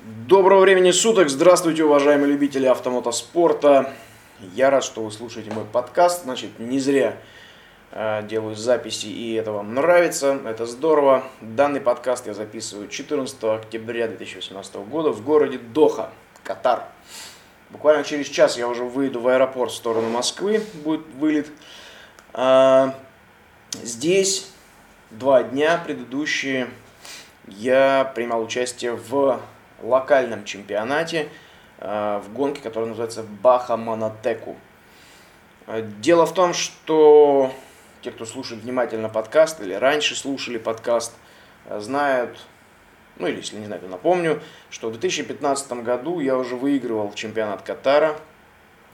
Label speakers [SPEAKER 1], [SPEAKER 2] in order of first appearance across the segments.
[SPEAKER 1] Доброго времени суток, здравствуйте, уважаемые любители автомотоспорта. Я рад, что вы слушаете мой подкаст. Значит, не зря э, делаю записи, и это вам нравится, это здорово. Данный подкаст я записываю 14 октября 2018 года в городе Доха, Катар. Буквально через час я уже выйду в аэропорт в сторону Москвы, будет вылет. А, здесь два дня предыдущие я принимал участие в локальном чемпионате, а, в гонке, которая называется Баха Монотеку. А, дело в том, что те, кто слушает внимательно подкаст или раньше слушали подкаст, знают ну или если не знаю, то напомню, что в 2015 году я уже выигрывал чемпионат Катара,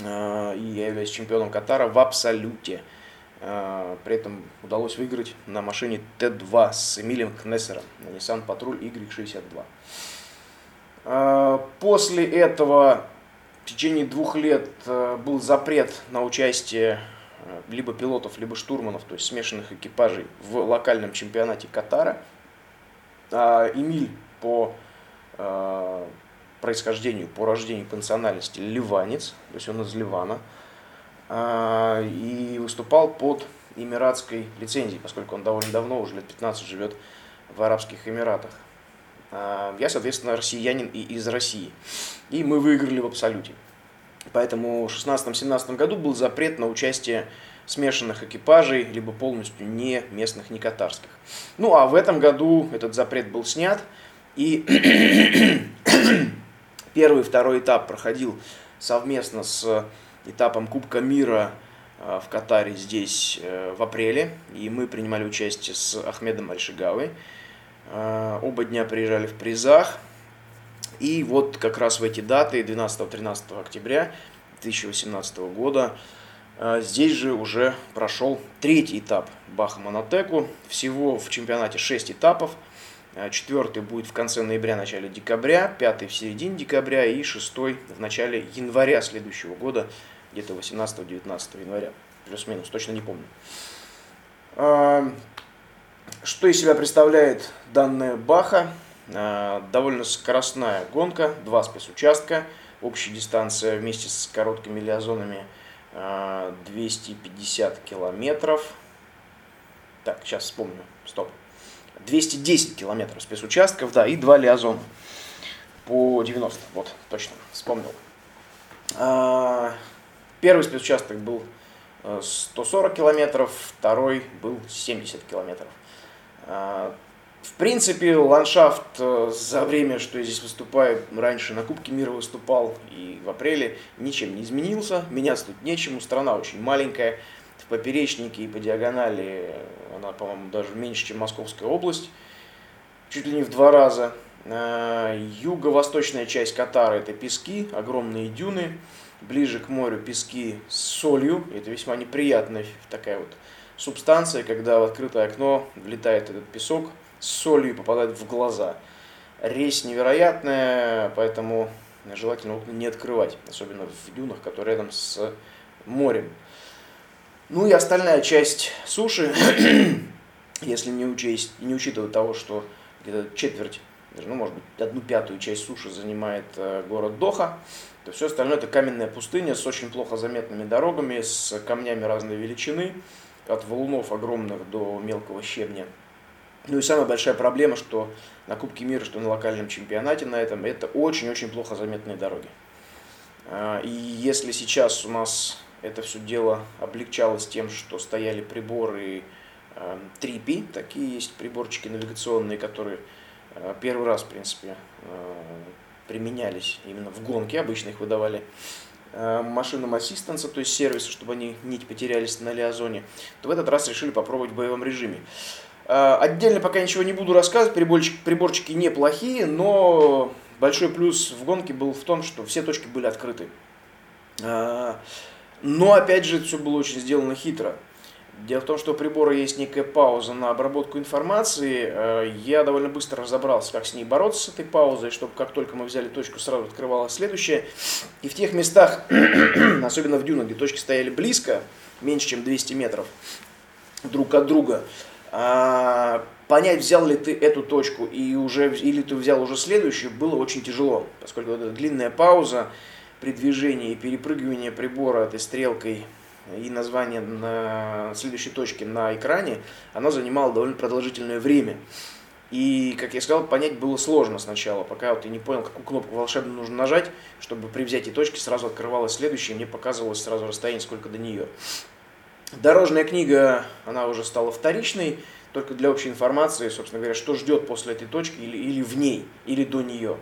[SPEAKER 1] э, и я являюсь чемпионом Катара в абсолюте. Э, при этом удалось выиграть на машине Т2 с Эмилием Кнессером на Nissan Patrol Y62. Э, после этого в течение двух лет был запрет на участие либо пилотов, либо штурманов, то есть смешанных экипажей в локальном чемпионате Катара – а, Эмиль по происхождению, по рождению, по национальности ливанец, то есть он из Ливана, а, и выступал под эмиратской лицензией, поскольку он довольно давно, уже лет 15 живет в Арабских Эмиратах. Я, соответственно, россиянин и из России. И мы выиграли в абсолюте. Поэтому в 16-17 году был запрет на участие смешанных экипажей, либо полностью не местных, не катарских. Ну а в этом году этот запрет был снят, и первый и второй этап проходил совместно с этапом Кубка мира э, в Катаре здесь э, в апреле, и мы принимали участие с Ахмедом Альшигавой. Э, оба дня приезжали в призах, и вот как раз в эти даты, 12-13 октября 2018 года, а, здесь же уже прошел третий этап Баха Монотеку. Всего в чемпионате 6 этапов. А, четвертый будет в конце ноября, начале декабря, пятый в середине декабря и шестой в начале января следующего года, где-то 18-19 января. Плюс-минус, точно не помню. А, что из себя представляет данная Баха? Довольно скоростная гонка, два спецучастка, общая дистанция вместе с короткими лиазонами – 250 километров. Так, сейчас вспомню. Стоп. 210 километров спецучастков, да, и два лиазона по 90. Вот, точно, вспомнил. А, первый спецучасток был 140 э, километров, второй был 70 километров. В принципе, ландшафт э, за время, что я здесь выступаю, раньше на Кубке мира выступал и в апреле, ничем не изменился. Меняться тут нечему, страна очень маленькая, в поперечнике и по диагонали она, по-моему, даже меньше, чем Московская область, чуть ли не в два раза. Э, юго-восточная часть Катара – это пески, огромные дюны, ближе к морю пески с солью, это весьма неприятная такая вот субстанция, когда в открытое окно влетает этот песок – с солью попадает в глаза. Резь невероятная, поэтому желательно окна не открывать, особенно в дюнах, которые рядом с морем. Ну и остальная часть суши, если не, учесть, не учитывать того, что где-то четверть, ну, может быть, одну пятую часть суши занимает э, город Доха, то все остальное это каменная пустыня с очень плохо заметными дорогами, с камнями разной величины, от валунов огромных до мелкого щебня. Ну и самая большая проблема, что на Кубке мира, что на локальном чемпионате на этом, это очень-очень плохо заметные дороги. А, и если сейчас у нас это все дело облегчалось тем, что стояли приборы 3P, а, такие есть приборчики навигационные, которые а, первый раз, в принципе, применялись именно в гонке, обычно их выдавали машинам ассистенса, то есть сервисы, чтобы они нить потерялись на лиазоне, то в этот раз решили попробовать в боевом режиме. Э, отдельно пока ничего не буду рассказывать, приборчики, приборчики неплохие, но большой плюс в гонке был в том, что все точки были открыты. Э, но опять же, все было очень сделано хитро. Дело в том, что у прибора есть некая пауза на обработку информации. Э, я довольно быстро разобрался, как с ней бороться с этой паузой, чтобы как только мы взяли точку, сразу открывалась следующая. И в тех местах, особенно в дюнах, где точки стояли близко, меньше чем 200 метров друг от друга, А, понять, взял ли ты эту точку и уже, или ты взял уже следующую, было очень тяжело, поскольку вот эта длинная пауза при движении и перепрыгивании прибора этой стрелкой и название на следующей точке на экране, она занимала довольно продолжительное время. И, как я сказал, понять было сложно сначала, пока вот я не понял, какую кнопку волшебно нужно нажать, чтобы при взятии точки сразу открывалась следующая, и мне показывалось сразу расстояние, сколько до нее. Дорожная книга, она уже стала вторичной, только для общей информации, собственно говоря, что ждет после этой точки или, или в ней, или до нее.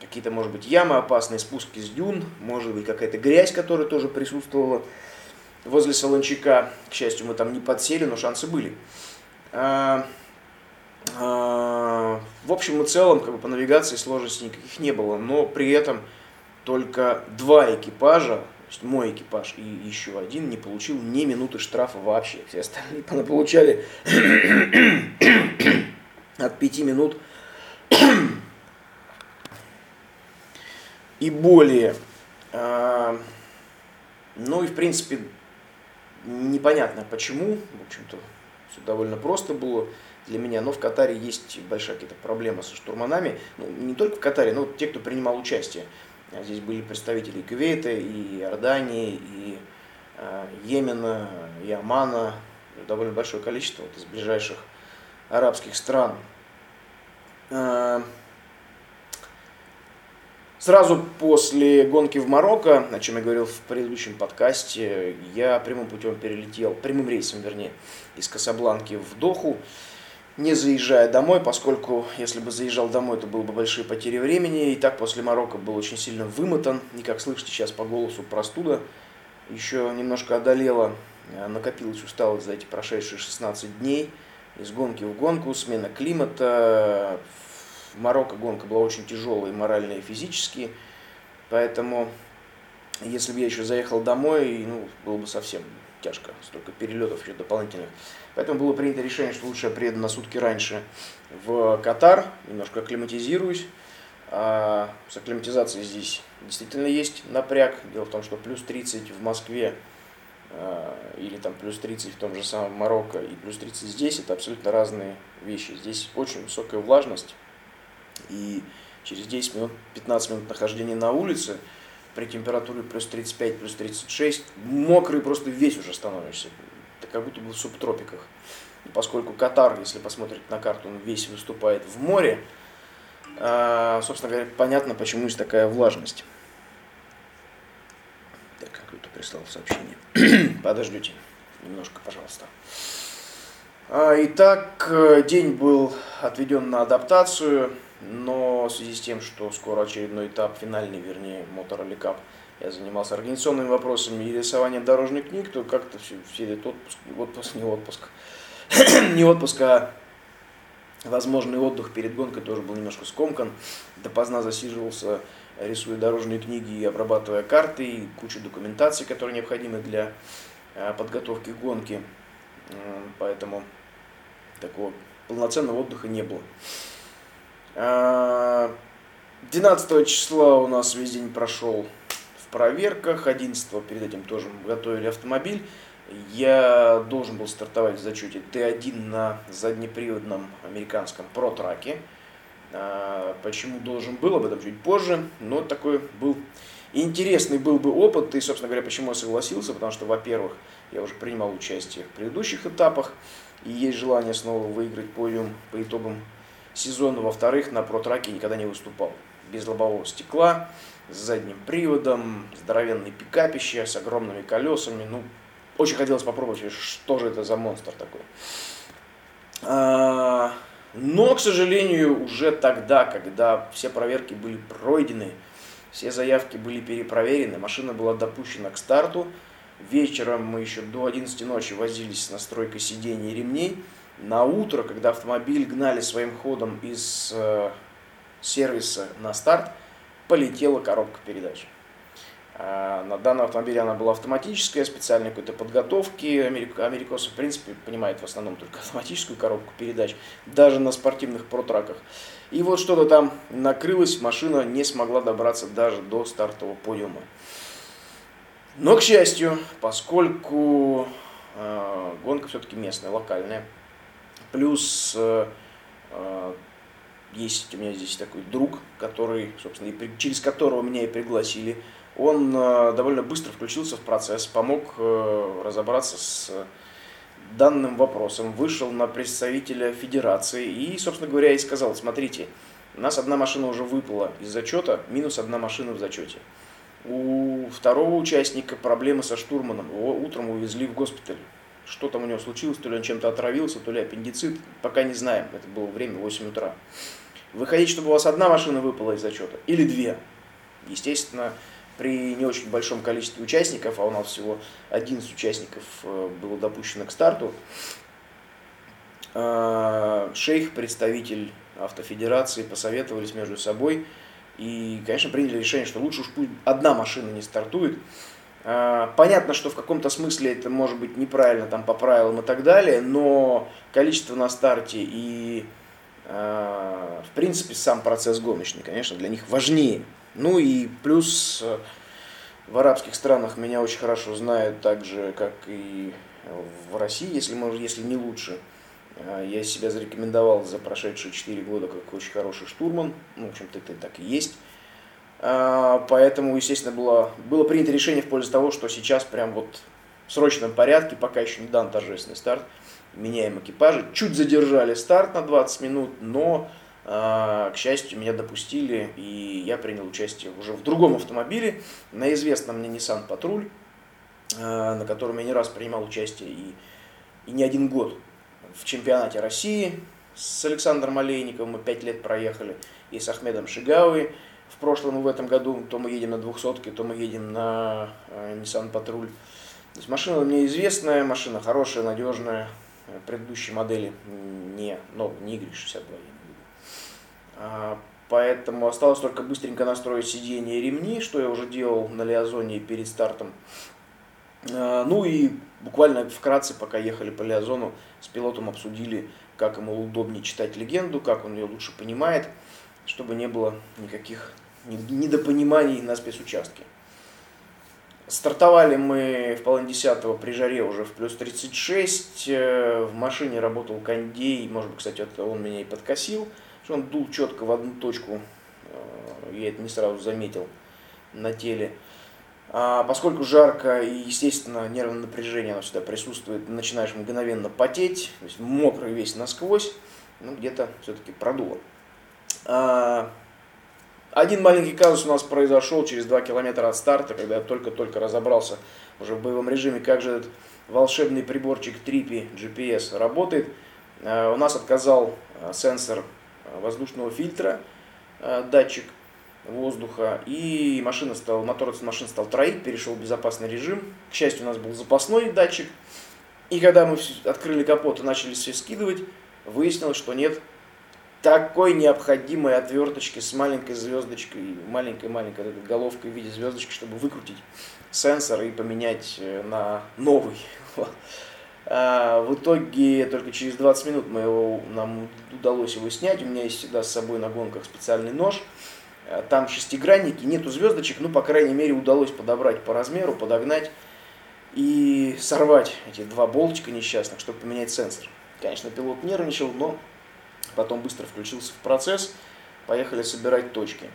[SPEAKER 1] Какие-то, может быть, ямы опасные, спуски с дюн, может быть, какая-то грязь, которая тоже присутствовала возле Солончака. К счастью, мы там не подсели, но шансы были. А, а, в общем и целом, как бы по навигации сложностей никаких не было, но при этом только два экипажа есть мой экипаж и еще один не получил ни минуты штрафа вообще. Все остальные получали от пяти минут и более. А, ну и в принципе непонятно почему. В общем-то, все довольно просто было для меня. Но в Катаре есть большая какая-то проблема со штурманами. Ну, не только в Катаре, но те, кто принимал участие. А здесь были представители Кувейта, и Иордании, и э, Йемена, и Омана, довольно большое количество вот, из ближайших арабских стран. Э, сразу после гонки в Марокко, о чем я говорил в предыдущем подкасте, я прямым путем перелетел, прямым рейсом, вернее, из Касабланки в Доху не заезжая домой, поскольку если бы заезжал домой, то было бы большие потери времени. И так после Марокко был очень сильно вымотан. И как слышите сейчас по голосу простуда еще немножко одолела. Э, накопилась усталость за эти прошедшие 16 дней. Из гонки в гонку, смена климата. В Марокко гонка была очень тяжелая морально, и физически. Поэтому, если бы я еще заехал домой, ну, было бы совсем тяжко. Столько перелетов еще дополнительных. Поэтому было принято решение, что лучше я приеду на сутки раньше в Катар, немножко акклиматизируюсь. А с акклиматизацией здесь действительно есть напряг. Дело в том, что плюс 30 в Москве а, или там плюс 30 в том же самом Марокко и плюс 30 здесь, это абсолютно разные вещи. Здесь очень высокая влажность, и через 10 минут, 15 минут нахождения на улице при температуре плюс 35, плюс 36, мокрый просто весь уже становишься как будто бы в субтропиках. И поскольку Катар, если посмотреть на карту, он весь выступает в море, а, собственно говоря, понятно, почему есть такая влажность. Так, какой-то прислал сообщение. Подождите немножко, пожалуйста. А, итак, э, день был отведен на адаптацию, но в связи с тем, что скоро очередной этап, финальный, вернее, Motor Rally Cup – я занимался организационными вопросами и рисованием дорожных книг, то как-то все, все этот отпуск, отпуск, не отпуск, не отпуск, а возможный отдых перед гонкой тоже был немножко скомкан. Допоздна засиживался, рисуя дорожные книги и обрабатывая карты, и кучу документации, которые необходимы для а, подготовки к гонке. Поэтому такого полноценного отдыха не было. 12 а, числа у нас весь день прошел проверках. 11 перед этим тоже готовили автомобиль. Я должен был стартовать в зачете Т1 на заднеприводном американском протраке. А, почему должен был, об этом чуть позже, но такой был интересный был бы опыт, и, собственно говоря, почему я согласился, потому что, во-первых, я уже принимал участие в предыдущих этапах, и есть желание снова выиграть подиум по итогам сезона, во-вторых, на протраке никогда не выступал, без лобового стекла, с задним приводом, здоровенный пикапище с огромными колесами. Ну, очень хотелось попробовать, что же это за монстр такой. А, но, к сожалению, уже тогда, когда все проверки были пройдены, все заявки были перепроверены, машина была допущена к старту, вечером мы еще до 11 ночи возились с настройкой сидений и ремней, на утро, когда автомобиль гнали своим ходом из э, сервиса на старт, полетела коробка передач. А, на данном автомобиле она была автоматическая, специальной какой-то подготовки. Америкосы, в принципе, понимают в основном только автоматическую коробку передач, даже на спортивных протраках. И вот что-то там накрылось, машина не смогла добраться даже до стартового подиума. Но, к счастью, поскольку э, гонка все-таки местная, локальная, Плюс есть у меня здесь такой друг, который, собственно, и через которого меня и пригласили. Он довольно быстро включился в процесс, помог разобраться с данным вопросом, вышел на представителя федерации и, собственно говоря, и сказал, смотрите, у нас одна машина уже выпала из зачета, минус одна машина в зачете. У второго участника проблемы со штурманом. Его утром увезли в госпиталь. Что там у него случилось, то ли он чем-то отравился, то ли аппендицит, пока не знаем. Это было время 8 утра. Вы хотите, чтобы у вас одна машина выпала из зачета или две? Естественно, при не очень большом количестве участников, а у нас всего 11 участников э, было допущено к старту, э, шейх, представитель автофедерации, посоветовались между собой и, конечно, приняли решение, что лучше уж пусть одна машина не стартует. Э, понятно, что в каком-то смысле это может быть неправильно там по правилам и так далее, но количество на старте и в принципе сам процесс гоночный, конечно, для них важнее. Ну и плюс э, в арабских странах меня очень хорошо знают, так же, как и в России, если, может, если не лучше. Э, я себя зарекомендовал за прошедшие 4 года как очень хороший штурман. Ну, в общем-то, это так и есть. Э, поэтому, естественно, было, было принято решение в пользу того, что сейчас прям вот в срочном порядке, пока еще не дан торжественный старт, меняем экипажи. Чуть задержали старт на 20 минут, но а, к счастью, меня допустили, и я принял участие уже в другом автомобиле, на известном мне Nissan Патруль, а, на котором я не раз принимал участие и, и не один год в чемпионате России с Александром Олейниковым мы пять лет проехали, и с Ахмедом Шигауи. В прошлом и в этом году то мы едем на двухсотке, то мы едем на а, Nissan Патруль. То есть машина мне известная, машина хорошая, надежная, предыдущей модели не, но не Y62, а, поэтому осталось только быстренько настроить сиденье и ремни, что я уже делал на Лиазоне перед стартом. А, ну и буквально вкратце, пока ехали по Лиазону, с пилотом обсудили, как ему удобнее читать легенду, как он ее лучше понимает, чтобы не было никаких недопониманий на спецучастке. Стартовали мы в половине десятого при жаре уже в плюс 36. Э, в машине работал кондей, может быть, кстати, это он меня и подкосил что он дул четко в одну точку, э, я это не сразу заметил на теле. А поскольку жарко и, естественно, нервное напряжение оно всегда присутствует, начинаешь мгновенно потеть, то есть мокрый весь насквозь, ну, где-то все-таки продуло. А, один маленький казус у нас произошел через 2 километра от старта, когда я только-только разобрался уже в боевом режиме, как же этот волшебный приборчик Трипи GPS работает. А, у нас отказал сенсор воздушного фильтра, датчик воздуха, и машина стала, мотор от машины стал троить, перешел в безопасный режим. К счастью, у нас был запасной датчик. И когда мы открыли капот и начали все скидывать, выяснилось, что нет такой необходимой отверточки с маленькой звездочкой, маленькой-маленькой головкой в виде звездочки, чтобы выкрутить сенсор и поменять э, на новый. А, в итоге только через 20 минут мы его, нам удалось его снять. У меня есть всегда с собой на гонках специальный нож. А, там шестигранники, нету звездочек, ну, по крайней мере, удалось подобрать по размеру, подогнать и сорвать эти два болтика несчастных, чтобы поменять сенсор. Конечно, пилот нервничал, но потом быстро включился в процесс. Поехали собирать точки.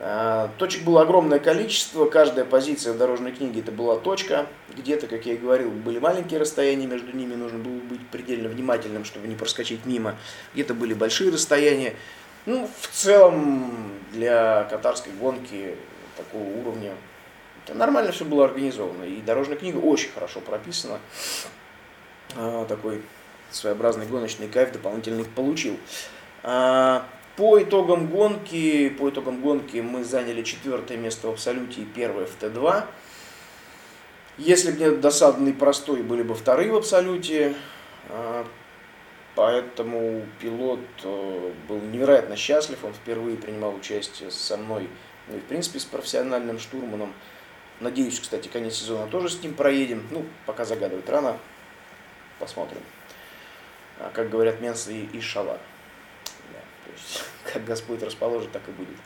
[SPEAKER 1] А, точек было огромное количество, каждая позиция в дорожной книге это была точка. Где-то, как я и говорил, были маленькие расстояния между ними, нужно было быть предельно внимательным, чтобы не проскочить мимо. Где-то были большие расстояния. Ну, в целом, для катарской гонки такого уровня нормально все было организовано. И дорожная книга очень хорошо прописана. А, такой своеобразный гоночный кайф дополнительный получил. А, по итогам гонки, по итогам гонки мы заняли четвертое место в абсолюте и первое в Т2. Если бы не досадный простой, были бы вторые в абсолюте. Поэтому пилот э, был невероятно счастлив. Он впервые принимал участие со мной, ну и в принципе с профессиональным штурманом. Надеюсь, кстати, конец сезона тоже с ним проедем. Ну, пока загадывать рано. Посмотрим. А, как говорят Менс и, и Шала. То есть, как Господь расположит, так и будет.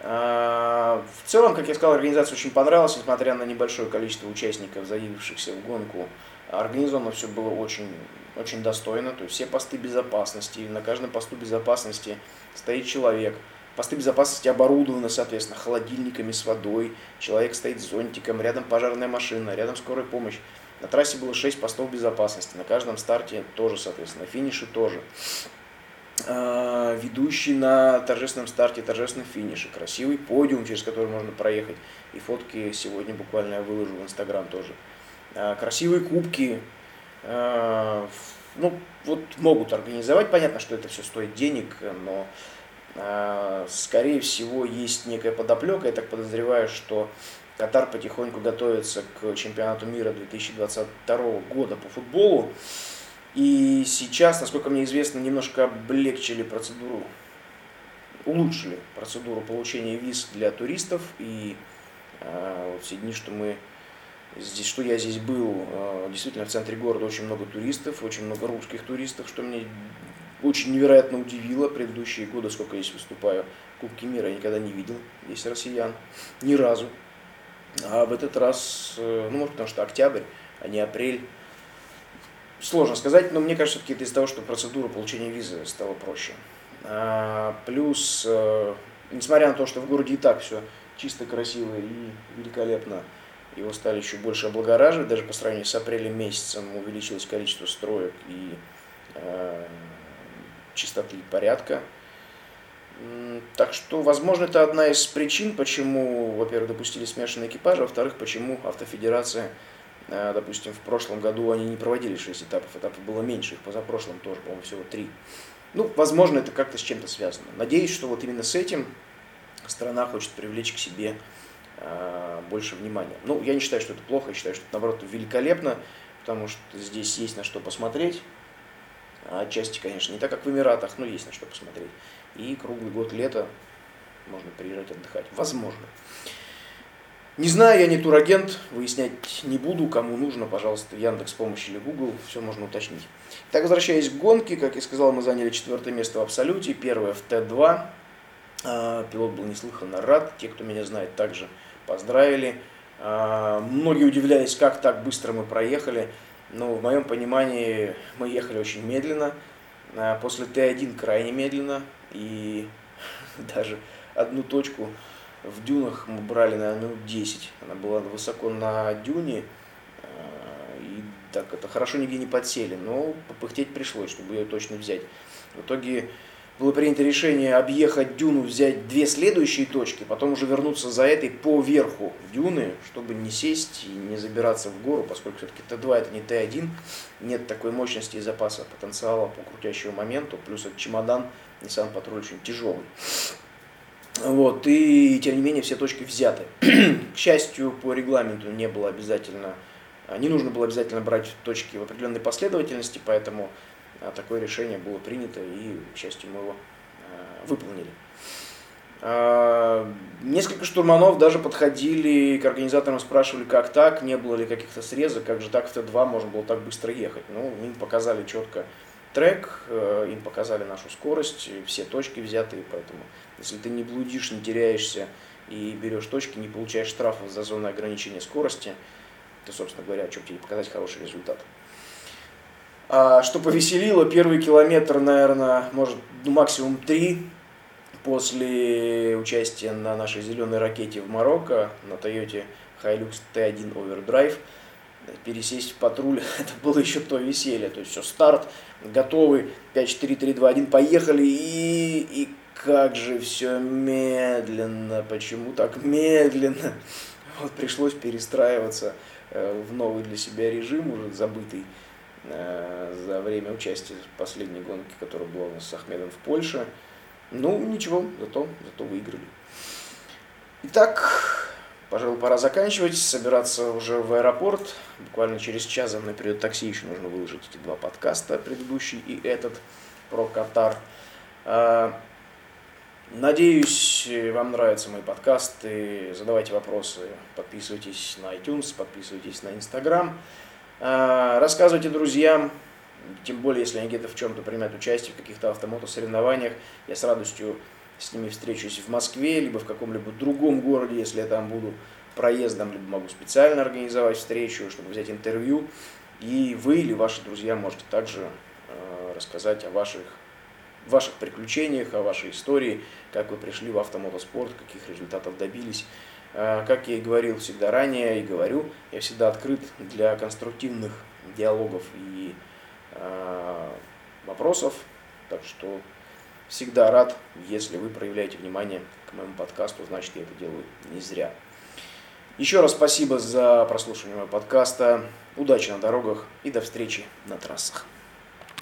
[SPEAKER 1] А, в целом, как я сказал, организация очень понравилась, несмотря на небольшое количество участников, заявившихся в гонку. Организовано все было очень, очень достойно, то есть все посты безопасности, на каждом посту безопасности стоит человек. Посты безопасности оборудованы, соответственно, холодильниками с водой, человек стоит с зонтиком, рядом пожарная машина, рядом скорая помощь. На трассе было 6 постов безопасности, на каждом старте тоже, соответственно, финише тоже. А, ведущий на торжественном старте, торжественном финише, красивый подиум, через который можно проехать. И фотки сегодня буквально я выложу в Инстаграм тоже. А, красивые кубки, а, ну, вот могут организовать. Понятно, что это все стоит денег, но скорее всего есть некая подоплека. Я так подозреваю, что Катар потихоньку готовится к чемпионату мира 2022 года по футболу. И сейчас, насколько мне известно, немножко облегчили процедуру, улучшили процедуру получения виз для туристов. И э, вот все дни, что мы здесь, что я здесь был, э, действительно в центре города очень много туристов, очень много русских туристов, что мне очень невероятно удивило. Предыдущие годы, сколько я здесь выступаю, Кубки мира я никогда не видел здесь россиян, ни разу. А в этот раз, э, ну, может, потому что октябрь, а не апрель, Сложно сказать, но мне кажется, все-таки это из-за того, что процедура получения визы стала проще. А, плюс, э, несмотря на то, что в городе и так все чисто, красиво и великолепно, его стали еще больше облагораживать, даже по сравнению с апрелем месяцем увеличилось количество строек и э, чистоты и порядка. Так что, возможно, это одна из причин, почему, во-первых, допустили смешанные экипажи, а во-вторых, почему автофедерация Э, допустим, в прошлом году они не проводили 6 этапов, этапов было меньше, их позапрошлом тоже, по-моему, всего 3. Ну, возможно, это как-то с чем-то связано. Надеюсь, что вот именно с этим страна хочет привлечь к себе больше внимания. Ну, я не считаю, что это плохо, я считаю, что это, наоборот, великолепно, потому что здесь есть на что посмотреть. Отчасти, конечно, не так, как в Эмиратах, но есть на что посмотреть. И круглый год лета можно приезжать отдыхать. Возможно. Не знаю, я не турагент, выяснять не буду, кому нужно, пожалуйста, Яндекс помощь или Google, все можно уточнить. Так, возвращаясь к гонке, как я сказал, мы заняли четвертое место в Абсолюте, первое в Т2. А, пилот был неслыханно рад, те, кто меня знает, также поздравили. А, многие удивлялись, как так быстро мы проехали, но в моем понимании мы ехали очень медленно, а, после Т1 крайне медленно, и даже одну точку в дюнах мы брали, наверное, минут 10. Она была высоко на дюне, э, и так это хорошо нигде не подсели, но попыхтеть пришлось, чтобы ее точно взять. В итоге было принято решение объехать дюну, взять две следующие точки, потом уже вернуться за этой по верху дюны, чтобы не сесть и не забираться в гору, поскольку все-таки Т2 это не Т1, нет такой мощности и запаса потенциала по крутящему моменту, плюс этот чемодан Nissan Patrol очень тяжелый. Вот, и тем не менее все точки взяты. К счастью, по регламенту не было обязательно, не нужно было обязательно брать точки в определенной последовательности, поэтому такое решение было принято, и, к счастью, мы его а, выполнили. Несколько штурманов даже подходили к организаторам, спрашивали, как так, не было ли каких-то срезок, как же так в Т2 можно было так быстро ехать. Ну, им показали четко трек, э, им показали нашу скорость, все точки взятые, поэтому если ты не блудишь, не теряешься и берешь точки, не получаешь штрафов за зону ограничения скорости, то, собственно говоря, что тебе показать хороший результат. А, что повеселило, первый километр, наверное, может, ну, максимум три после участия на нашей зеленой ракете в Марокко на Toyota Hilux T1 Overdrive – пересесть в патруль, это было еще то веселье. То есть все, старт, готовы, 5, 4, 3, 2, 1, поехали, и, и как же все медленно, почему так медленно? Вот пришлось перестраиваться э, в новый для себя режим, уже забытый э, за время участия в последней гонке, которая была у нас с Ахмедом в Польше. Ну, ничего, зато, зато выиграли. Итак, Пожалуй, пора заканчивать, собираться уже в аэропорт. Буквально через час за мной придет такси, еще нужно выложить эти два подкаста, предыдущий и этот, про Катар. А, надеюсь, вам нравятся мои подкасты. Задавайте вопросы, подписывайтесь на iTunes, подписывайтесь на Instagram. А, рассказывайте друзьям, тем более, если они где-то в чем-то принимают участие в каких-то автомотосоревнованиях. Я с радостью с ними встречусь в Москве, либо в каком-либо другом городе, если я там буду проездом, либо могу специально организовать встречу, чтобы взять интервью. И вы или ваши друзья можете также рассказать о ваших, ваших приключениях, о вашей истории, как вы пришли в автомотоспорт, каких результатов добились. Как я и говорил всегда ранее и говорю, я всегда открыт для конструктивных диалогов и вопросов. Так что всегда рад, если вы проявляете внимание к моему подкасту, значит я это делаю не зря. Еще раз спасибо за прослушивание моего подкаста. Удачи на дорогах и до встречи на трассах.